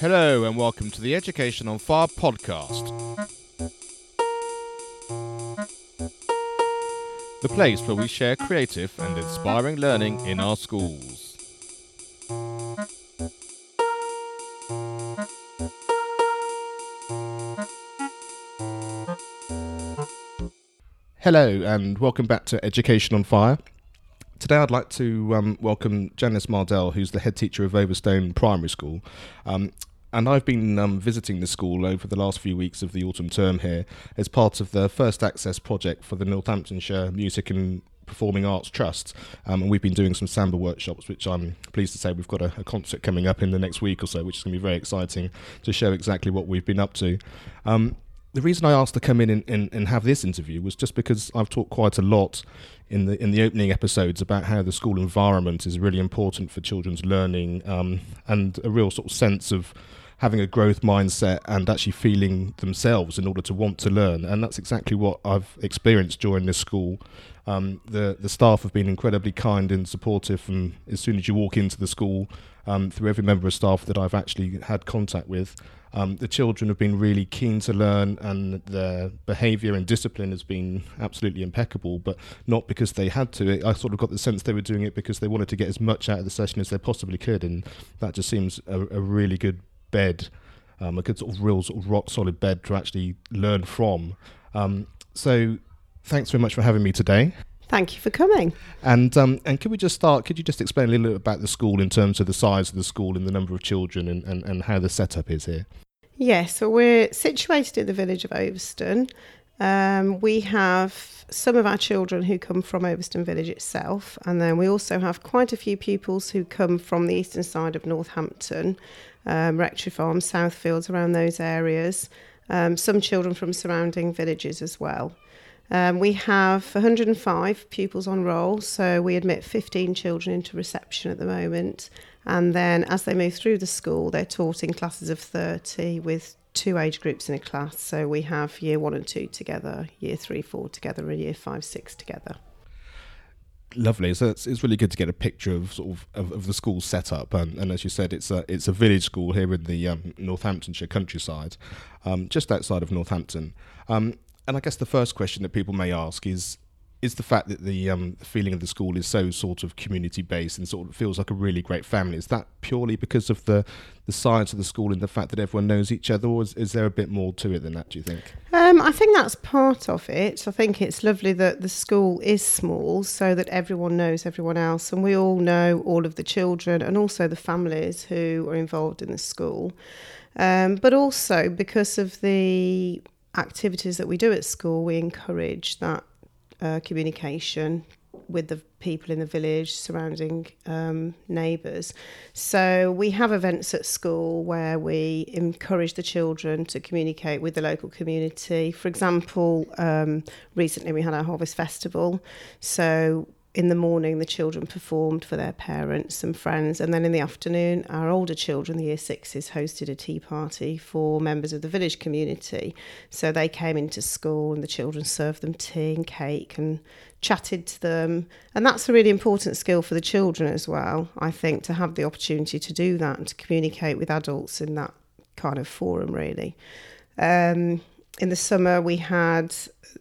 Hello, and welcome to the Education on Fire podcast. The place where we share creative and inspiring learning in our schools. Hello, and welcome back to Education on Fire. Today, I'd like to um, welcome Janice Mardell, who's the head teacher of Overstone Primary School. Um, and I've been um, visiting the school over the last few weeks of the autumn term here as part of the First Access project for the Northamptonshire Music and Performing Arts Trust. Um, and we've been doing some samba workshops, which I'm pleased to say we've got a, a concert coming up in the next week or so, which is going to be very exciting to show exactly what we've been up to. Um, the reason I asked to come in and, and, and, have this interview was just because I've talked quite a lot in the in the opening episodes about how the school environment is really important for children's learning um, and a real sort of sense of having a growth mindset and actually feeling themselves in order to want to learn. And that's exactly what I've experienced during this school. Um, the the staff have been incredibly kind and supportive, and as soon as you walk into the school, um, through every member of staff that I've actually had contact with, um, the children have been really keen to learn, and their behaviour and discipline has been absolutely impeccable. But not because they had to. I sort of got the sense they were doing it because they wanted to get as much out of the session as they possibly could, and that just seems a, a really good bed, um, a good sort of real sort of rock solid bed to actually learn from. Um, so, thanks very much for having me today. Thank you for coming. And um, and could we just start? Could you just explain a little bit about the school in terms of the size of the school and the number of children and, and, and how the setup is here? Yes, so we're situated in the village of Overstone. Um, we have some of our children who come from Overstone village itself, and then we also have quite a few pupils who come from the eastern side of Northampton, um, Rectory Farm, Southfields, around those areas. Um, some children from surrounding villages as well. Um, we have 105 pupils on roll, so we admit 15 children into reception at the moment. And then as they move through the school, they're taught in classes of 30 with two age groups in a class. So we have year one and two together, year three, four together, and year five, six together. Lovely. So it's, it's really good to get a picture of sort of, of, of the school setup, and, and as you said, it's a it's a village school here in the um, Northamptonshire countryside, um, just outside of Northampton. Um, and I guess the first question that people may ask is is the fact that the um, feeling of the school is so sort of community based and sort of feels like a really great family. Is that purely because of the the size of the school and the fact that everyone knows each other, or is, is there a bit more to it than that? Do you think? Um, I think that's part of it. I think it's lovely that the school is small, so that everyone knows everyone else, and we all know all of the children and also the families who are involved in the school. Um, but also because of the activities that we do at school, we encourage that uh, communication with the people in the village, surrounding um, neighbours. So we have events at school where we encourage the children to communicate with the local community. For example, um, recently we had our Harvest Festival. So in the morning, the children performed for their parents and friends, and then in the afternoon, our older children, the year sixes, hosted a tea party for members of the village community. So they came into school, and the children served them tea and cake and chatted to them. And that's a really important skill for the children as well, I think, to have the opportunity to do that and to communicate with adults in that kind of forum, really. Um, in the summer, we had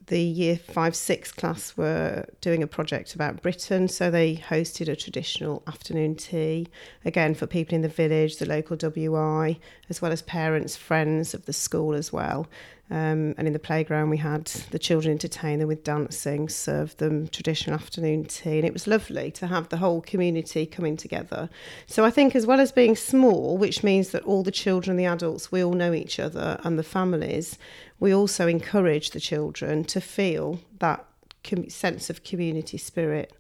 the year five, six class were doing a project about Britain. So they hosted a traditional afternoon tea, again, for people in the village, the local WI, as well as parents, friends of the school as well. Um, and in the playground, we had the children entertain them with dancing, served them traditional afternoon tea, and it was lovely to have the whole community coming together. So I think, as well as being small, which means that all the children, the adults, we all know each other, and the families, we also encourage the children to feel that com- sense of community spirit.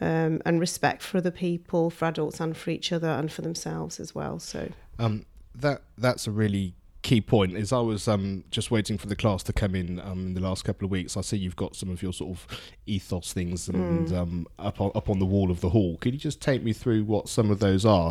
Um, and respect for other people, for adults, and for each other, and for themselves as well. So um, that that's a really key point is I was um, just waiting for the class to come in um, in the last couple of weeks. I see you've got some of your sort of ethos things and mm. um, up on, up on the wall of the hall. Could you just take me through what some of those are?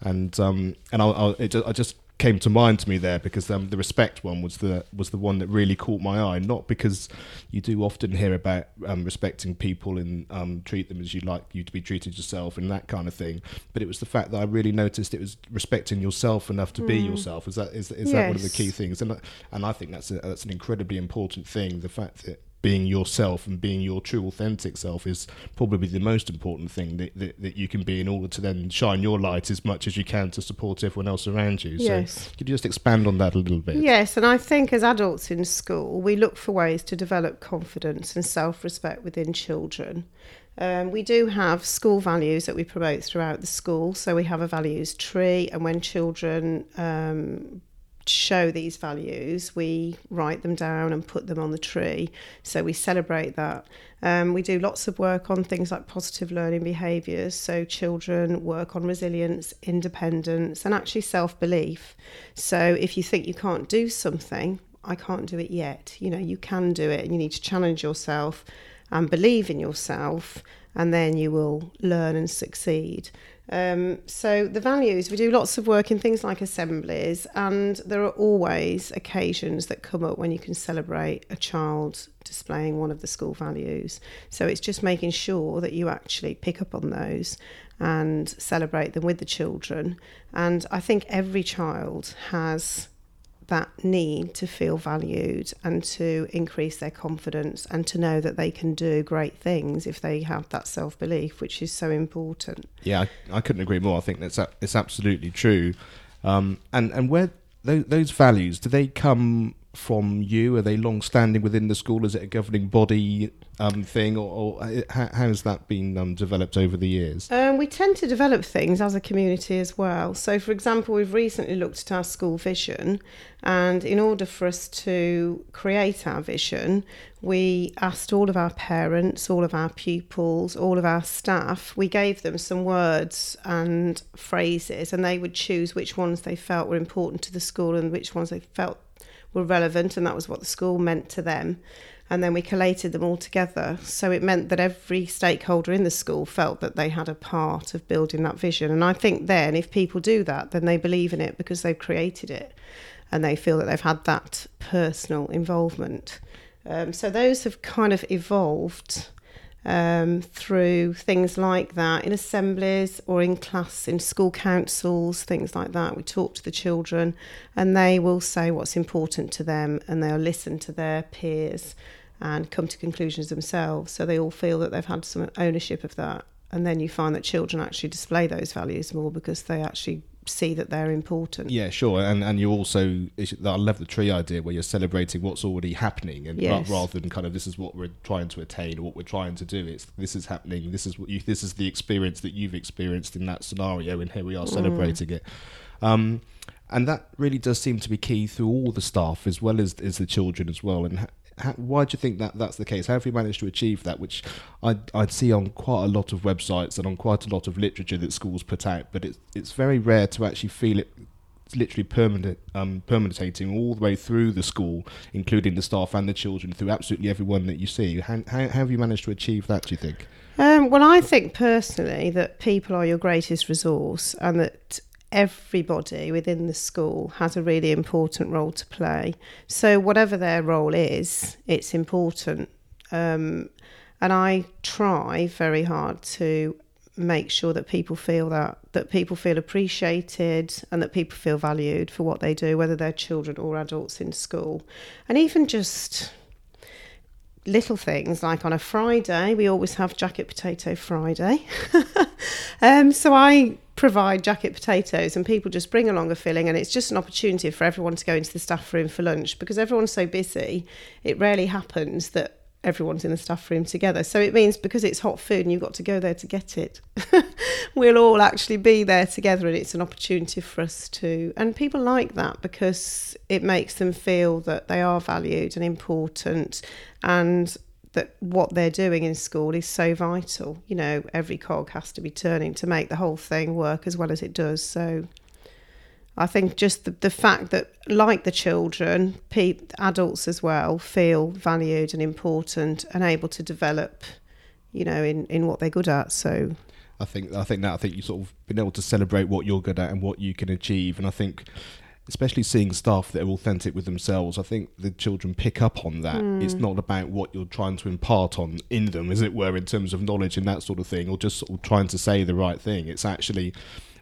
And um, and I'll, I'll just, I just came to mind to me there because um, the respect one was the was the one that really caught my eye. Not because you do often hear about um, respecting people and um, treat them as you'd like you to be treated yourself and that kind of thing, but it was the fact that I really noticed it was respecting yourself enough to mm. be yourself. Is that is, is yes. that one of the key things? And and I think that's a, that's an incredibly important thing. The fact that being yourself and being your true authentic self is probably the most important thing that, that, that, you can be in order to then shine your light as much as you can to support everyone else around you. Yes. So could you just expand on that a little bit? Yes, and I think as adults in school, we look for ways to develop confidence and self-respect within children. Um, we do have school values that we promote throughout the school. So we have a values tree, and when children um, show these values, we write them down and put them on the tree. So we celebrate that. Um, we do lots of work on things like positive learning behaviours. So children work on resilience, independence, and actually self belief. So if you think you can't do something, I can't do it yet. You know, you can do it and you need to challenge yourself and believe in yourself, and then you will learn and succeed. Um, so the values, we do lots of work in things like assemblies, and there are always occasions that come up when you can celebrate a child displaying one of the school values. So it's just making sure that you actually pick up on those and celebrate them with the children. And I think every child has that need to feel valued and to increase their confidence and to know that they can do great things if they have that self belief, which is so important. Yeah, I, I, couldn't agree more. I think that's it's absolutely true. Um, and and where those, those values do they come from you? Are they long standing within the school? Is it a governing body um, thing, or, or uh, how, has that been um, developed over the years? Um, we tend to develop things as a community as well. So, for example, we've recently looked at our school vision, and in order for us to create our vision, we asked all of our parents, all of our pupils, all of our staff, we gave them some words and phrases, and they would choose which ones they felt were important to the school and which ones they felt were relevant, and that was what the school meant to them. And then we collated them all together. So it meant that every stakeholder in the school felt that they had a part of building that vision. And I think then, if people do that, then they believe in it because they've created it and they feel that they've had that personal involvement. Um, so those have kind of evolved um, through things like that in assemblies or in class, in school councils, things like that. We talk to the children and they will say what's important to them and they'll listen to their peers and come to conclusions themselves. So they all feel that they've had some ownership of that. And then you find that children actually display those values more because they actually see that they're important. Yeah, sure, and and you also I love the tree idea where you're celebrating what's already happening, and yes. rather than kind of this is what we're trying to attain or what we're trying to do, it's this is happening. This is what you this is the experience that you've experienced in that scenario, and here we are mm. celebrating mm. it. Um, and that really does seem to be key through all the staff as well as as the children as well, and why do you think that that's the case? How have you managed to achieve that? Which I'd, I'd see on quite a lot of websites and on quite a lot of literature that schools put out, but it's it's very rare to actually feel it literally permanent, um, permanentating all the way through the school, including the staff and the children, through absolutely everyone that you see. How, how, how have you managed to achieve that? Do you think? Um, well, I think personally that people are your greatest resource, and that everybody within the school has a really important role to play. So, whatever their role is, it's important. Um, and I try very hard to make sure that people feel that that people feel appreciated and that people feel valued for what they do whether they're children or adults in school and even just little things like on a friday we always have jacket potato friday um, so i provide jacket potatoes and people just bring along a filling and it's just an opportunity for everyone to go into the staff room for lunch because everyone's so busy it rarely happens that everyone's in the staff room together. So it means because it's hot food and you've got to go there to get it we'll all actually be there together and it's an opportunity for us to and people like that because it makes them feel that they are valued and important and that what they're doing in school is so vital. You know, every cog has to be turning to make the whole thing work as well as it does. So I think just the, the fact that, like the children, pe- adults as well feel valued and important and able to develop, you know, in, in what they're good at. So I think I think that I think you sort of been able to celebrate what you're good at and what you can achieve, and I think especially seeing staff that are authentic with themselves, I think the children pick up on that. Mm. It's not about what you're trying to impart on in them, as it were, in terms of knowledge and that sort of thing, or just sort of trying to say the right thing. It's actually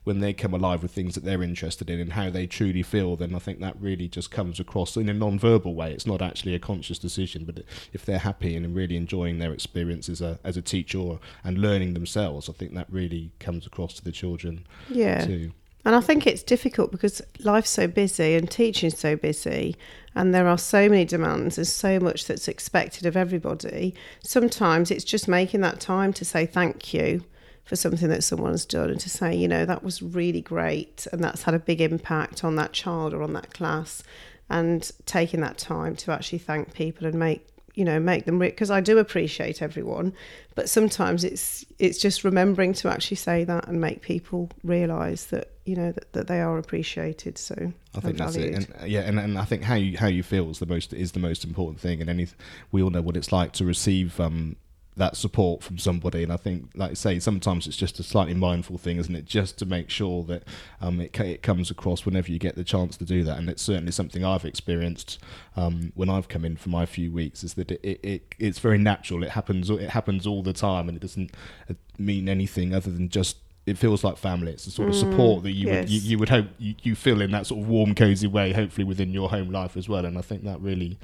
when they come alive with things that they're interested in and how they truly feel, then I think that really just comes across in a non-verbal way. It's not actually a conscious decision, but if they're happy and really enjoying their experience as a as a teacher and learning themselves, I think that really comes across to the children. Yeah. Too. And I think it's difficult because life's so busy and teaching's so busy, and there are so many demands. and so much that's expected of everybody. Sometimes it's just making that time to say thank you for something that someone's done and to say, you know, that was really great and that's had a big impact on that child or on that class. And taking that time to actually thank people and make you know make them because I do appreciate everyone, but sometimes it's it's just remembering to actually say that and make people realise that you know that, that they are appreciated. So I think that's it, and, yeah, and, and I think how you how you feel is the most is the most important thing. And any we all know what it's like to receive um, that support from somebody. And I think, like I say, sometimes it's just a slightly mindful thing, isn't it? Just to make sure that um, it, it comes across whenever you get the chance to do that. And it's certainly something I've experienced um, when I've come in for my few weeks. Is that it, it, it, it's very natural. It happens. It happens all the time, and it doesn't uh, mean anything other than just it feels like family. It's the sort of mm, support that you yes. would you, you, would hope you, you feel in that sort of warm, cozy way, hopefully within your home life as well. And I think that really,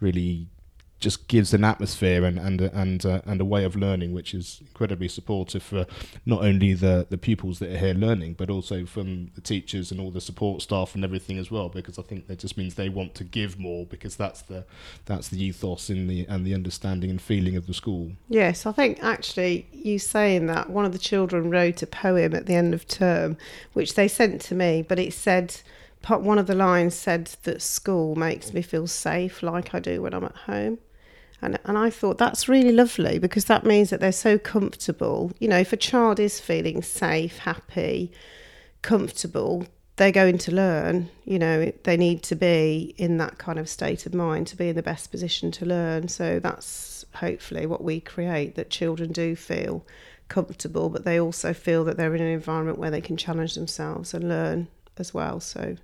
really just gives an atmosphere and and and uh, and a way of learning which is incredibly supportive for not only the the pupils that are here learning but also from the teachers and all the support staff and everything as well because I think that just means they want to give more because that's the that's the ethos in the and the understanding and feeling of the school. Yes, I think actually you saying that one of the children wrote a poem at the end of term which they sent to me but it said one of the lines said that school makes me feel safe like I do when I'm at home. And, and I thought that's really lovely because that means that they're so comfortable. You know, if a child is feeling safe, happy, comfortable, they're going to learn. You know, they need to be in that kind of state of mind to be in the best position to learn. So that's hopefully what we create that children do feel comfortable, but they also feel that they're in an environment where they can challenge themselves and learn as well. So,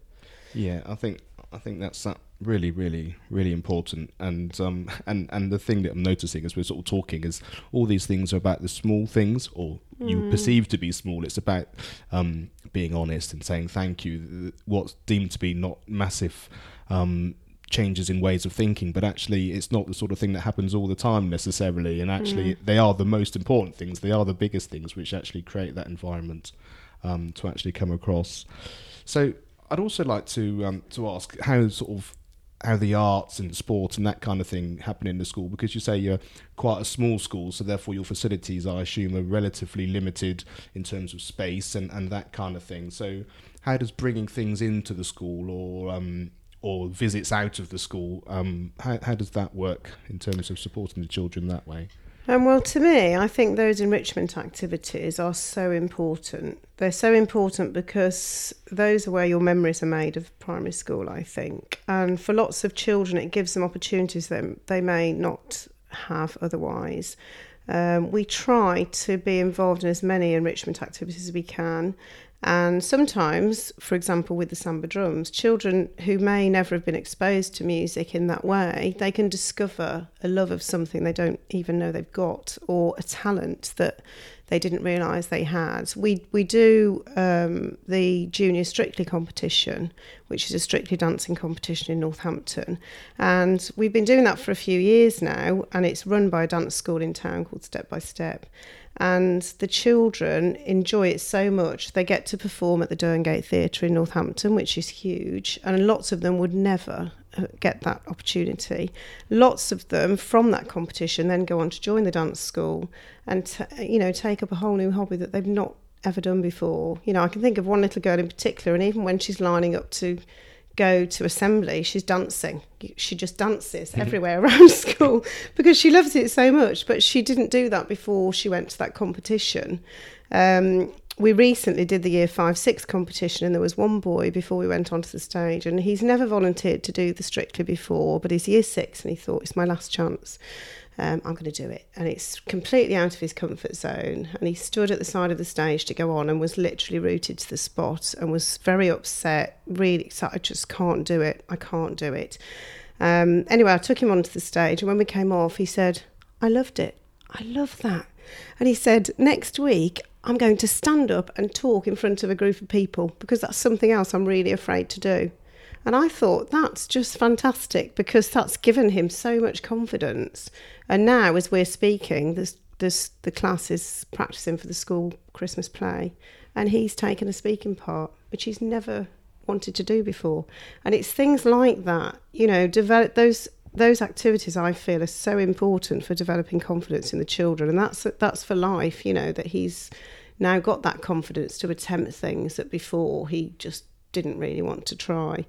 yeah, I think I think that's that really, really, really important. And um, and and the thing that I'm noticing as we're sort of talking is all these things are about the small things, or you mm. perceive to be small. It's about um, being honest and saying thank you. What's deemed to be not massive. Um, changes in ways of thinking but actually it's not the sort of thing that happens all the time necessarily and actually mm. they are the most important things they are the biggest things which actually create that environment um, to actually come across so I'd also like to um, to ask how sort of how the arts and sport and that kind of thing happen in the school because you say you're quite a small school so therefore your facilities i assume are relatively limited in terms of space and, and that kind of thing. So how does bringing things into the school or um, or visits out of the school um, how, how does that work in terms of supporting the children that way um, well, to me, I think those enrichment activities are so important. They're so important because those are where your memories are made of primary school, I think. And for lots of children, it gives them opportunities that they may not have otherwise. Um, we try to be involved in as many enrichment activities as we can. And sometimes, for example, with the samba drums, children who may never have been exposed to music in that way, they can discover a love of something they don't even know they've got or a talent that they didn't realise they had. We we do um, the junior Strictly competition, which is a Strictly dancing competition in Northampton, and we've been doing that for a few years now, and it's run by a dance school in town called Step by Step and the children enjoy it so much. They get to perform at the Derngate Theatre in Northampton, which is huge, and lots of them would never uh, get that opportunity. Lots of them from that competition then go on to join the dance school and t- you know take up a whole new hobby that they've not ever done before. You know, I can think of one little girl in particular, and even when she's lining up to go to assembly, she's dancing. She just dances mm-hmm. everywhere around school because she loves it so much. But she didn't do that before she went to that competition. Um, we recently did the year five six competition and there was one boy before we went onto the stage and he's never volunteered to do the strictly before but he's year six and he thought it's my last chance um, I'm going to do it. And it's completely out of his comfort zone. And he stood at the side of the stage to go on and was literally rooted to the spot and was very upset, really excited. I just can't do it. I can't do it. Um, anyway, I took him onto the stage. And when we came off, he said, I loved it. I love that. And he said, next week, I'm going to stand up and talk in front of a group of people because that's something else I'm really afraid to do. And I thought that's just fantastic because that's given him so much confidence. And now, as we're speaking, this, this, the class is practicing for the school Christmas play, and he's taken a speaking part, which he's never wanted to do before. And it's things like that, you know, develop those those activities I feel are so important for developing confidence in the children, and that's that's for life. You know that he's now got that confidence to attempt things that before he just didn't really want to try.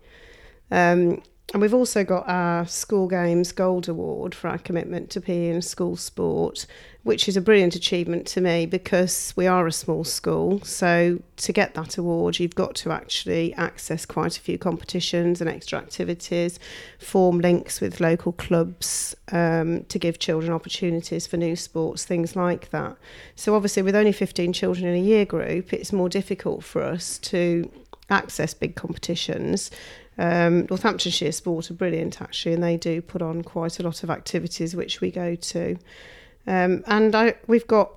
Um, and we've also got our School Games Gold Award for our commitment to PE and school sport, which is a brilliant achievement to me because we are a small school. So, to get that award, you've got to actually access quite a few competitions and extra activities, form links with local clubs um, to give children opportunities for new sports, things like that. So, obviously, with only 15 children in a year group, it's more difficult for us to access big competitions um, Northamptonshire Sport are brilliant actually, and they do put on quite a lot of activities which we go to. Um, and I, we've got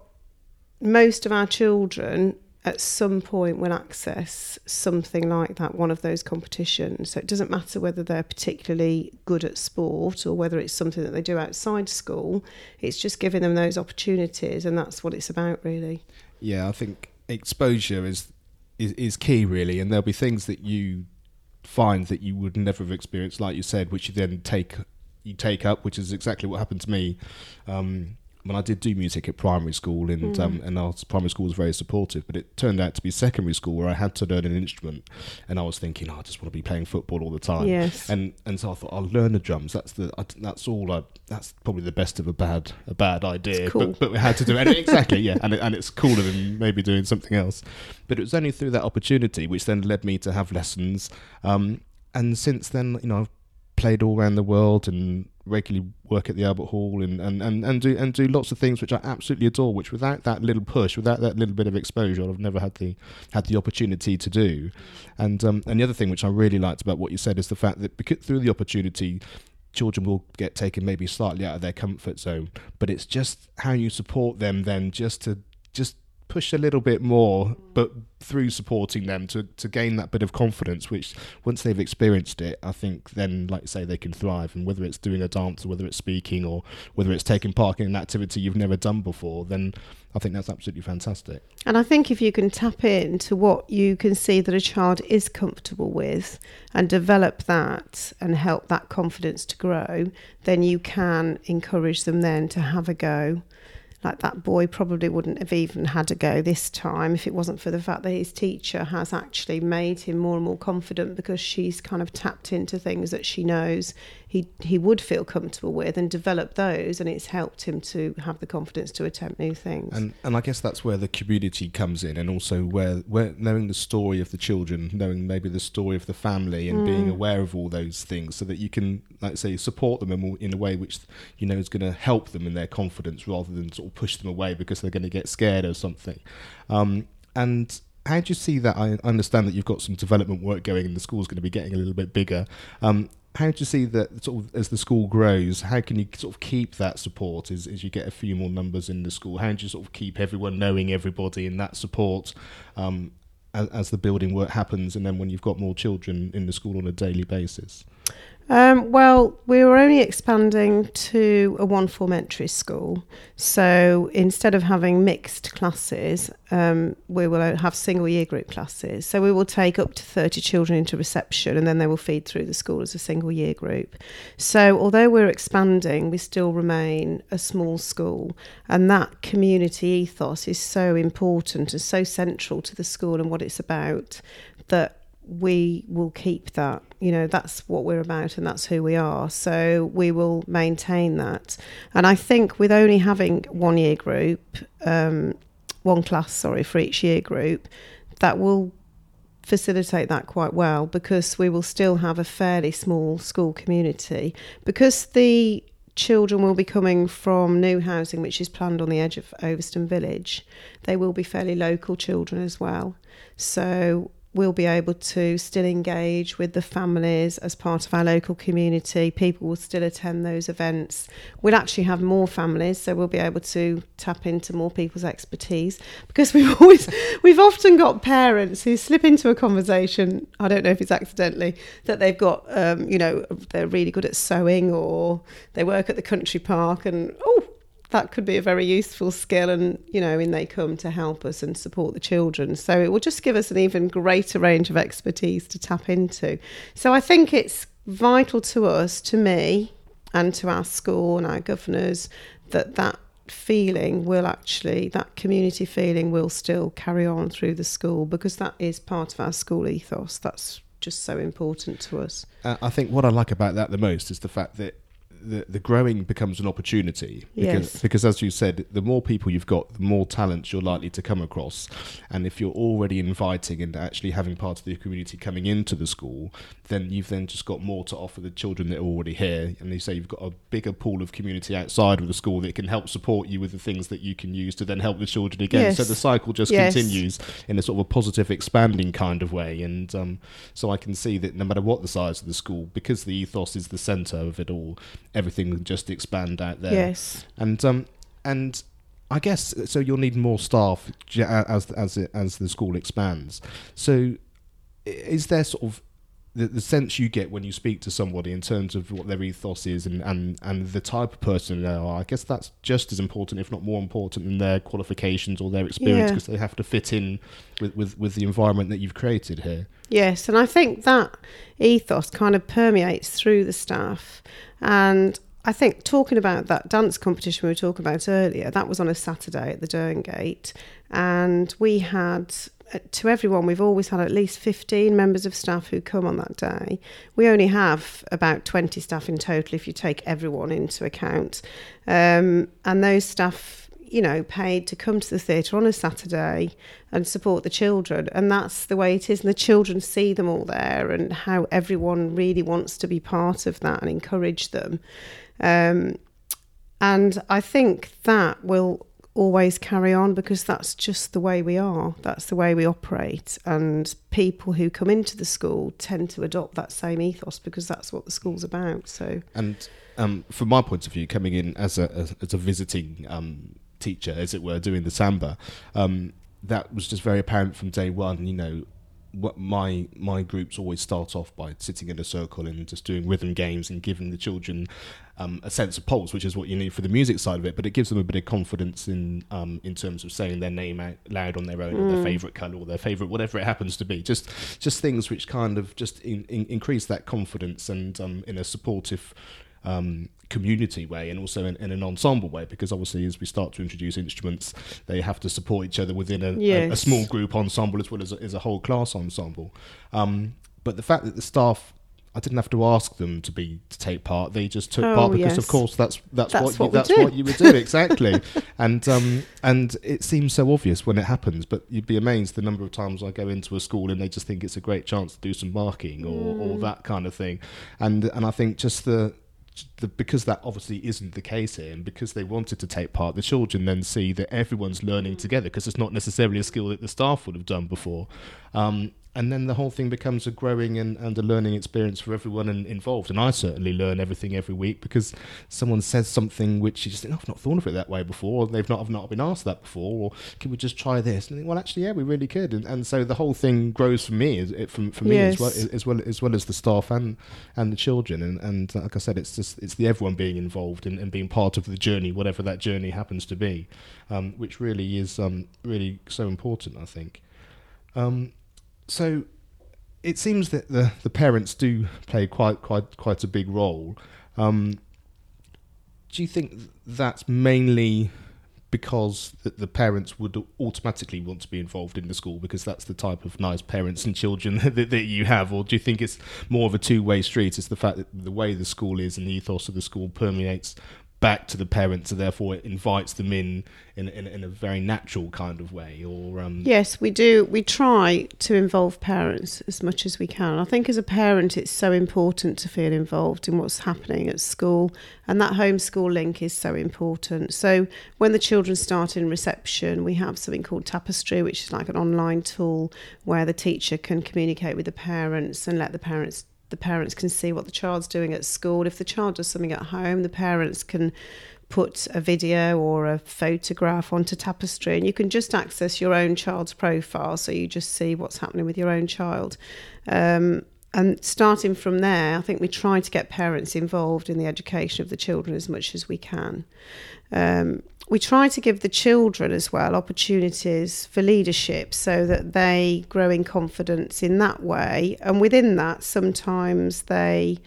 most of our children at some point will access something like that, one of those competitions. So it doesn't matter whether they're particularly good at sport or whether it's something that they do outside school. It's just giving them those opportunities, and that's what it's about, really. Yeah, I think exposure is is, is key, really, and there'll be things that you find that you would never have experienced, like you said, which you then take you take up, which is exactly what happened to me. Um, when I did do music at primary school, and mm. um, and our primary school was very supportive, but it turned out to be secondary school where I had to learn an instrument, and I was thinking, oh, I just want to be playing football all the time. Yes. And and so I thought I'll learn the drums. That's the I, that's all. I, that's probably the best of a bad a bad idea. Cool. But but we had to do it exactly. Yeah, and it, and it's cooler than maybe doing something else. But it was only through that opportunity which then led me to have lessons. Um, and since then, you know, I've played all around the world and regularly work at the Albert Hall and, and, and, and do and do lots of things which I absolutely adore. Which without that little push, without that little bit of exposure, I've never had the had the opportunity to do. And um, and the other thing which I really liked about what you said is the fact that because through the opportunity. Children will get taken maybe slightly out of their comfort zone, but it's just how you support them then, just to just push a little bit more, but through supporting them to, to gain that bit of confidence, which once they've experienced it, I think then, like say, they can thrive. And whether it's doing a dance, or whether it's speaking, or whether it's taking part in an activity you've never done before, then I think that's absolutely fantastic. And I think if you can tap into what you can see that a child is comfortable with and develop that and help that confidence to grow, then you can encourage them then to have a go like that boy probably wouldn't have even had a go this time if it wasn't for the fact that his teacher has actually made him more and more confident because she's kind of tapped into things that she knows he he would feel comfortable with and develop those and it's helped him to have the confidence to attempt new things and and I guess that's where the community comes in and also where where knowing the story of the children knowing maybe the story of the family and mm. being aware of all those things so that you can like say support them in, in a way which you know is going to help them in their confidence rather than sort of push them away because they're going to get scared or something um, and how do you see that? I understand that you've got some development work going, and the school's going to be getting a little bit bigger. Um, how do you see that sort of as the school grows? How can you sort of keep that support as, as you get a few more numbers in the school? How do you sort of keep everyone knowing everybody and that support um, as, as the building work happens, and then when you've got more children in the school on a daily basis? Um, well, we were only expanding to a one form entry school. So instead of having mixed classes, um, we will have single year group classes. So we will take up to 30 children into reception and then they will feed through the school as a single year group. So although we're expanding, we still remain a small school. And that community ethos is so important and so central to the school and what it's about that we will keep that. You know, that's what we're about and that's who we are. So we will maintain that. And I think with only having one year group, um, one class, sorry, for each year group, that will facilitate that quite well because we will still have a fairly small school community because the children will be coming from new housing which is planned on the edge of Overstone Village they will be fairly local children as well so we'll be able to still engage with the families as part of our local community. People will still attend those events. We'll actually have more families, so we'll be able to tap into more people's expertise because we've always we've often got parents who slip into a conversation. I don't know if it's accidentally that they've got um, you know they're really good at sewing or they work at the country park and oh that could be a very useful skill and you know and they come to help us and support the children. So it will just give us an even greater range of expertise to tap into. So i think it's vital to us to me and to our school and our governors that that feeling will actually that community feeling will still carry on through the school because that is part of our school ethos. That's just so important to us. Uh, i think what i like about that the most is the fact that the, the growing becomes an opportunity because Yes. because as you said the more people you've got the more talent you're likely to come across. And if you're already inviting and actually having part of the community coming into the school then you've then just got more to offer the children that are already here. And they say you've got a bigger pool of community outside of the school that can help support you with the things that you can use to then help the children again. So the cycle just Yes. continues in a sort of a positive expanding kind of way. And um, so I can see that no matter what the size of the school because the ethos is the center of it all everything just expand out there. Yes. And um and I guess so you'll need more staff as as as the school expands. So is there sort of the, the sense you get when you speak to somebody in terms of what their ethos is and, and, and the type of person they are, I guess that's just as important, if not more important, than their qualifications or their experience Yeah. because they have to fit in with, with, with the environment that you've created here. Yes, and I think that ethos kind of permeates through the staff. And I think talking about that dance competition we were talking about earlier, that was on a Saturday at the Derngate. And we had, to everyone, we've always had at least 15 members of staff who come on that day. We only have about 20 staff in total if you take everyone into account. Um, and those staff you know, paid to come to the theatre on a Saturday and support the children. And that's the way it is. And the children see them all there and how everyone really wants to be part of that and encourage them. Um, and I think that will always carry on because that's just the way we are. That's the way we operate. And people who come into the school tend to adopt that same ethos because that's what the school's about. So, And um, from my point of view, coming in as a as, as a visiting um, teacher, as it were, doing the samba, um, that was just very apparent from day one. You know, my my groups always start off by sitting in a circle and just doing rhythm games and giving the children um, a sense of pulse, which is what you need for the music side of it. But it gives them a bit of confidence in um, in terms of saying their name out loud on their own, or their favourite colour, or their favourite whatever it happens to be. Just just things which kind of just in, in, increase that confidence and um, in a supportive um, community way and also in, in an ensemble way because obviously as we start to introduce instruments they have to support each other within a, a, a small group ensemble as well as a, as a whole class ensemble um, but the fact that the staff I didn't have to ask them to be to take part. They just took Oh, part because, of course, that's that's, That's what, you, what we that's do. what you would do exactly. and um, and it seems so obvious when it happens, but you'd be amazed the number of times I go into a school and they just think it's a great chance to do some marking or, or that kind of thing. And and I think just the the, because that obviously isn't the case here, and because they wanted to take part, the children then see that everyone's learning together because it's not necessarily a skill that the staff would have done before. Um, and then the whole thing becomes a growing and, and a learning experience for everyone in, involved. And I certainly learn everything every week because someone says something which you just think, oh, I've not thought of it that way before, or they've not, I've not been asked that before, or can we just try this? And I think, well, actually, yeah, we really could. And, and so the whole thing grows for me, as- it, from, for me as well, as well as well as the staff and and the children. And, and like I said, it's just it's the everyone being involved and, and being part of the journey, whatever that journey happens to be, um, which really is um, really so important. I think. Um, so it seems that the, the parents do play quite quite quite a big role. Um, do you think that's mainly because the, parents would automatically want to be involved in the school because that's the type of nice parents and children that, that you have, or do you think it's more of a two way street? It's the fact that the way the school is and the ethos of the school permeates back to the parents, and therefore it invites them in in, in, in a very natural kind of way. Or um, yes, we do. We try to involve parents as much as we can. I think as a parent, it's so important to feel involved in what's happening at school, and that homeschool link is so important. So when the children start in reception, we have something called Tapestry, which is like an online tool where the teacher can communicate with the parents and let the parents the parents can see what the child's doing at school. If the child does something at home, the parents can put a video or a photograph onto Tapestry, and you can just access your own child's profile, so you just see what's happening with your own child. Um, and starting from there, I think we try to get parents involved in the education of the children as much as we can. Um, we try to give the children as well opportunities for leadership so that they grow in confidence in that way. And within that, sometimes they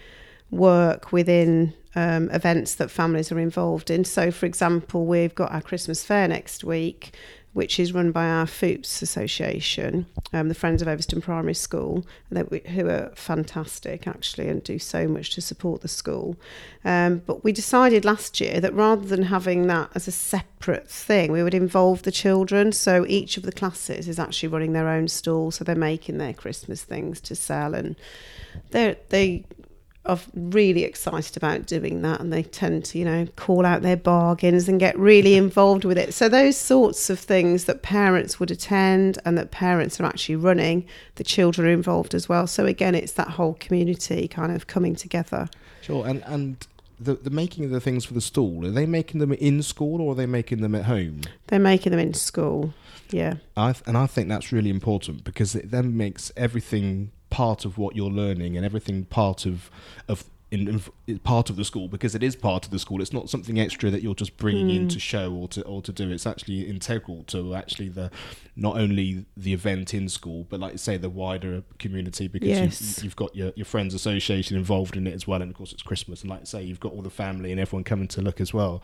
work within um, events that families are involved in. So, for example, we've got our Christmas fair next week, which is run by our FOOPS Association, um, the Friends of Overstone Primary School, we, who are fantastic actually and do so much to support the school. Um, but we decided last year that rather than having that as a separate thing, we would involve the children. So each of the classes is actually running their own stall, so they're making their Christmas things to sell and they they are really excited about doing that and they tend to you know call out their bargains and get really involved with it. So those sorts of things that parents would attend and that parents are actually running the children are involved as well. So again it's that whole community kind of coming together. Sure and and the, the making of the things for the stall are they making them in school or are they making them at home? They're making them in school yeah. I th- and i think that's really important because it then makes everything part of what you're learning and everything part of of in, in, part of the school because it is part of the school. It's not something extra that you're just bringing mm. in to show or to or to do. It's actually integral to actually the not only the event in school, but like say the wider community because yes. you've, you've, got your, your friends association involved in it as well, and of course it's Christmas, and like I say, you've got all the family and everyone coming to look as well.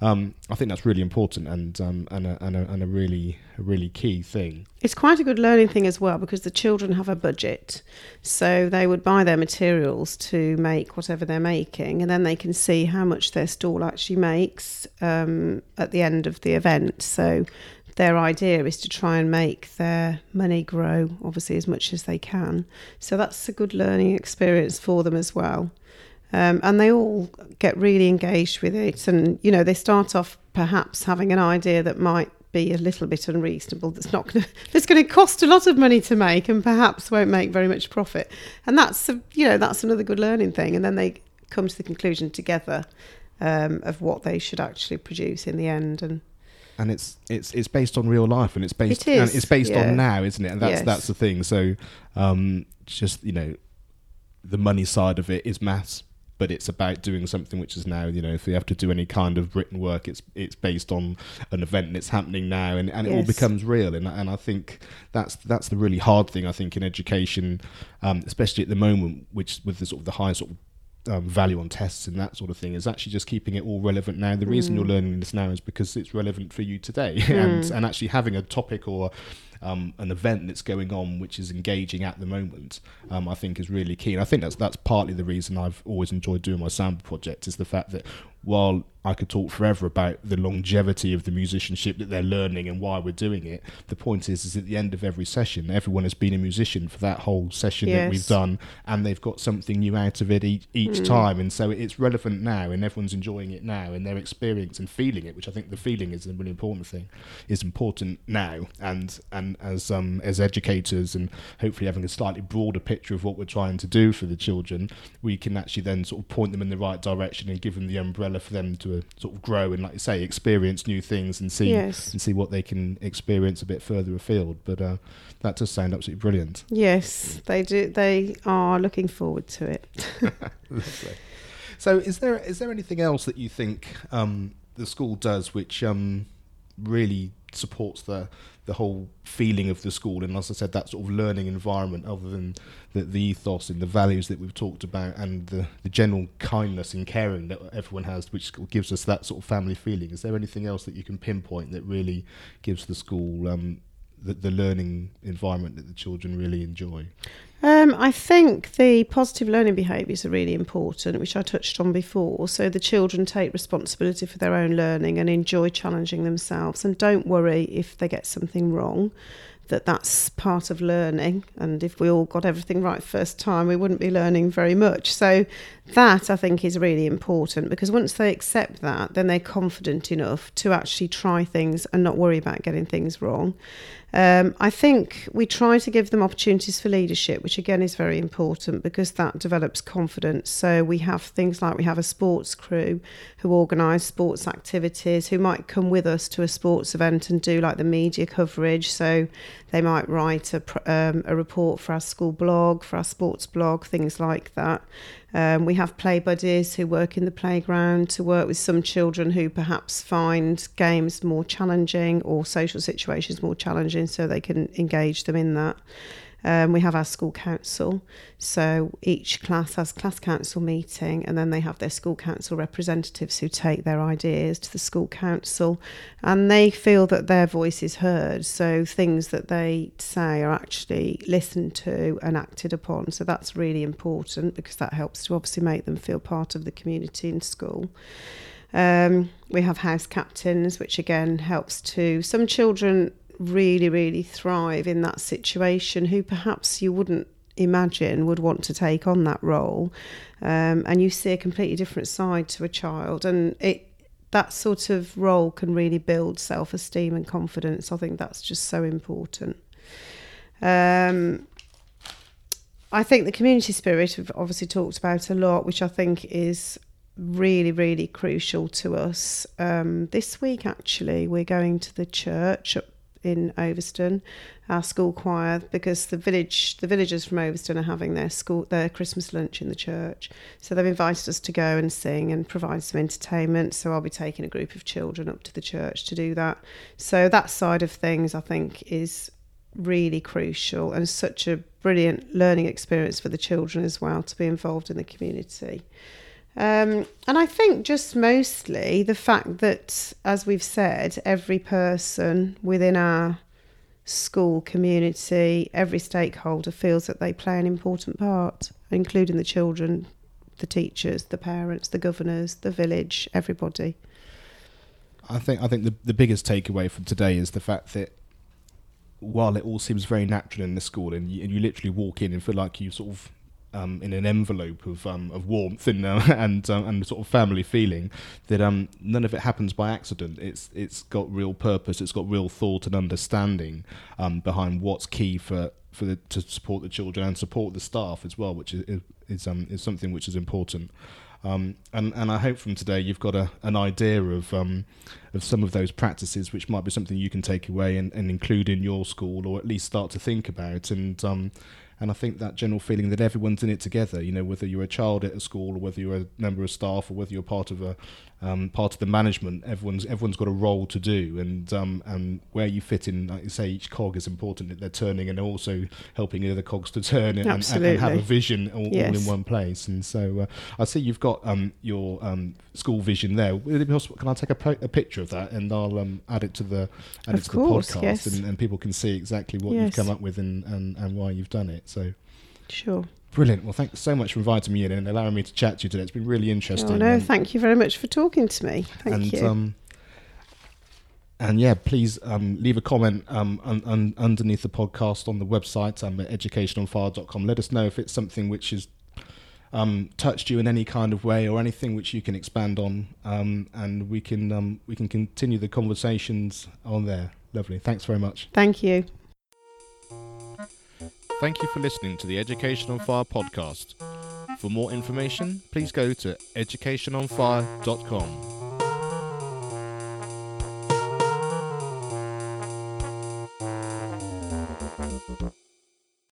Um, I think that's really important and um, and, a, and, a, and a really a really key thing. It's quite a good learning thing as well because the children have a budget, so they would buy their materials to make whatever they're making, and then they can see how much their stall actually makes um, at the end of the event. So their idea is to try and make their money grow, obviously, as much as they can. So that's a good learning experience for them as well. Um, and they all get really engaged with it. And, you know, they start off perhaps having an idea that might be a little bit unreasonable that's not going to that's going to cost a lot of money to make and perhaps won't make very much profit and that's a, you know that's another good learning thing and then they come to the conclusion together um, of what they should actually produce in the end and and it's it's it's based on real life and it's based it and it's based yeah. on now, isn't it? And that's yes. that's the thing. So um, just you know, the money side of it is maths, but it's about doing something which is now you know if you have to do any kind of written work, it's it's based on an event and it's happening now, and, and yes. it all becomes real. And and I think that's that's the really hard thing I think in education, um, especially at the moment, which with the sort of the high sort of um, value on tests and that sort of thing is actually just keeping it all relevant now. The reason mm. you're learning this now is because it's relevant for you today, mm. and and actually having a topic or um, an event that's going on which is engaging at the moment, um, I think is really key. And I think that's that's partly the reason I've always enjoyed doing my sound project is the fact that while I could talk forever about the longevity of the musicianship that they're learning and why we're doing it. The point is, is at the end of every session, everyone has been a musician for that whole session yes. that we've done, and they've got something new out of it each, each mm. time, and so it's relevant now, and everyone's enjoying it now, and they're experiencing and feeling it, which I think the feeling is a really important thing, is important now, and and as um as educators, and hopefully having a slightly broader picture of what we're trying to do for the children, we can actually then sort of point them in the right direction and give them the umbrella for them to sort of grow and, like you say, experience new things and see yes. and see what they can experience a bit further afield. But uh, that does sound absolutely brilliant. Yes, they do. They are looking forward to it. so, is there is there anything else that you think um, the school does which um, really supports the the whole feeling of the school. And as I said that sort of learning environment other than the, the ethos and the values that we've talked about and the, the general kindness and caring that everyone has which gives us that sort of family feeling. Is there anything else that you can pinpoint that really gives the school um, the, the learning environment that the children really enjoy? Um, I think the positive learning behaviours are really important, which I touched on before. So the children take responsibility for their own learning and enjoy challenging themselves, and don't worry if they get something wrong that that's part of learning. And if we all got everything right first time, we wouldn't be learning very much. So that I think is really important because once they accept that, then they're confident enough to actually try things and not worry about getting things wrong. Um, I think we try to give them opportunities for leadership, which again is very important because that develops confidence. So we have things like we have a sports crew who organise sports activities, who might come with us to a sports event and do like the media coverage. So they might write a, um, a report for our school blog, for our sports blog, things like that. Um, we have play buddies who work in the playground to work with some children who perhaps find games more challenging or social situations more challenging, so they can engage them in that. Um, we have our school council. So each class has class council meeting, and then they have their school council representatives who take their ideas to the school council, and they feel that their voice is heard. So things that they say are actually listened to and acted upon. So that's really important because that helps to obviously make them feel part of the community in school. Um, we have house captains, which again helps to some children really, really thrive in that situation who perhaps you wouldn't imagine would want to take on that role. Um, and you see a completely different side to a child. And it that sort of role can really build self esteem and confidence. I think that's just so important. Um, I think the community spirit we've obviously talked about a lot, which I think is really, really crucial to us. Um, this week, actually, we're going to the church in Overstone, our school choir, because the village the villagers from Overstone are having their school their Christmas lunch in the church. So they've invited us to go and sing and provide some entertainment. So I'll be taking a group of children up to the church to do that. So that side of things I think is really crucial and such a brilliant learning experience for the children as well to be involved in the community. Um, and I think just mostly the fact that, as we've said, every person within our school community, every stakeholder feels that they play an important part, including the children, the teachers, the parents, the governors, the village, everybody. I think I think the the biggest takeaway from today is the fact that while it all seems very natural in the school, and you, and you literally walk in and feel like you sort of um, in an envelope of um, of warmth and uh, and um, and sort of family feeling that um, none of it happens by accident. It's it's got real purpose. It's got real thought and understanding um, behind what's key for for the, to support the children and support the staff as well, which is is um, is something which is important. Um, and and I hope from today you've got a, an idea of um, of some of those practices, which might be something you can take away and, and include in your school, or at least start to think about. And um, and I think that general feeling that everyone's in it together, you know, whether you're a child at a school or whether you're a member of staff or whether you're part of a um, part of the management, everyone's everyone's got a role to do, and um, and where you fit in, like you say, each cog is important that they're turning and also helping the other cogs to turn and, and, and have a vision all, yes. all, in one place. And so uh, I see you've got um, your um, school vision there. Can I take a, po- a picture of that and I'll um, add it to the add of it to course, the podcast yes. and, and, people can see exactly what yes. you've come up with and, and, and why you've done it. So sure. Brilliant. Well, thanks so much for inviting me in and allowing me to chat to you today. It's been really interesting. Oh, no, thank you very much for talking to me. Thank and, you. Um, and yeah, please um, leave a comment um, un- un- underneath the podcast on the website um, at educationonfire.com. Let us know if it's something which has um, touched you in any kind of way or anything which you can expand on, um, and we can um, we can continue the conversations on there. Lovely. Thanks very much. Thank you. Thank you for listening to the Education on Fire podcast. For more information, please go to educationonfire.com.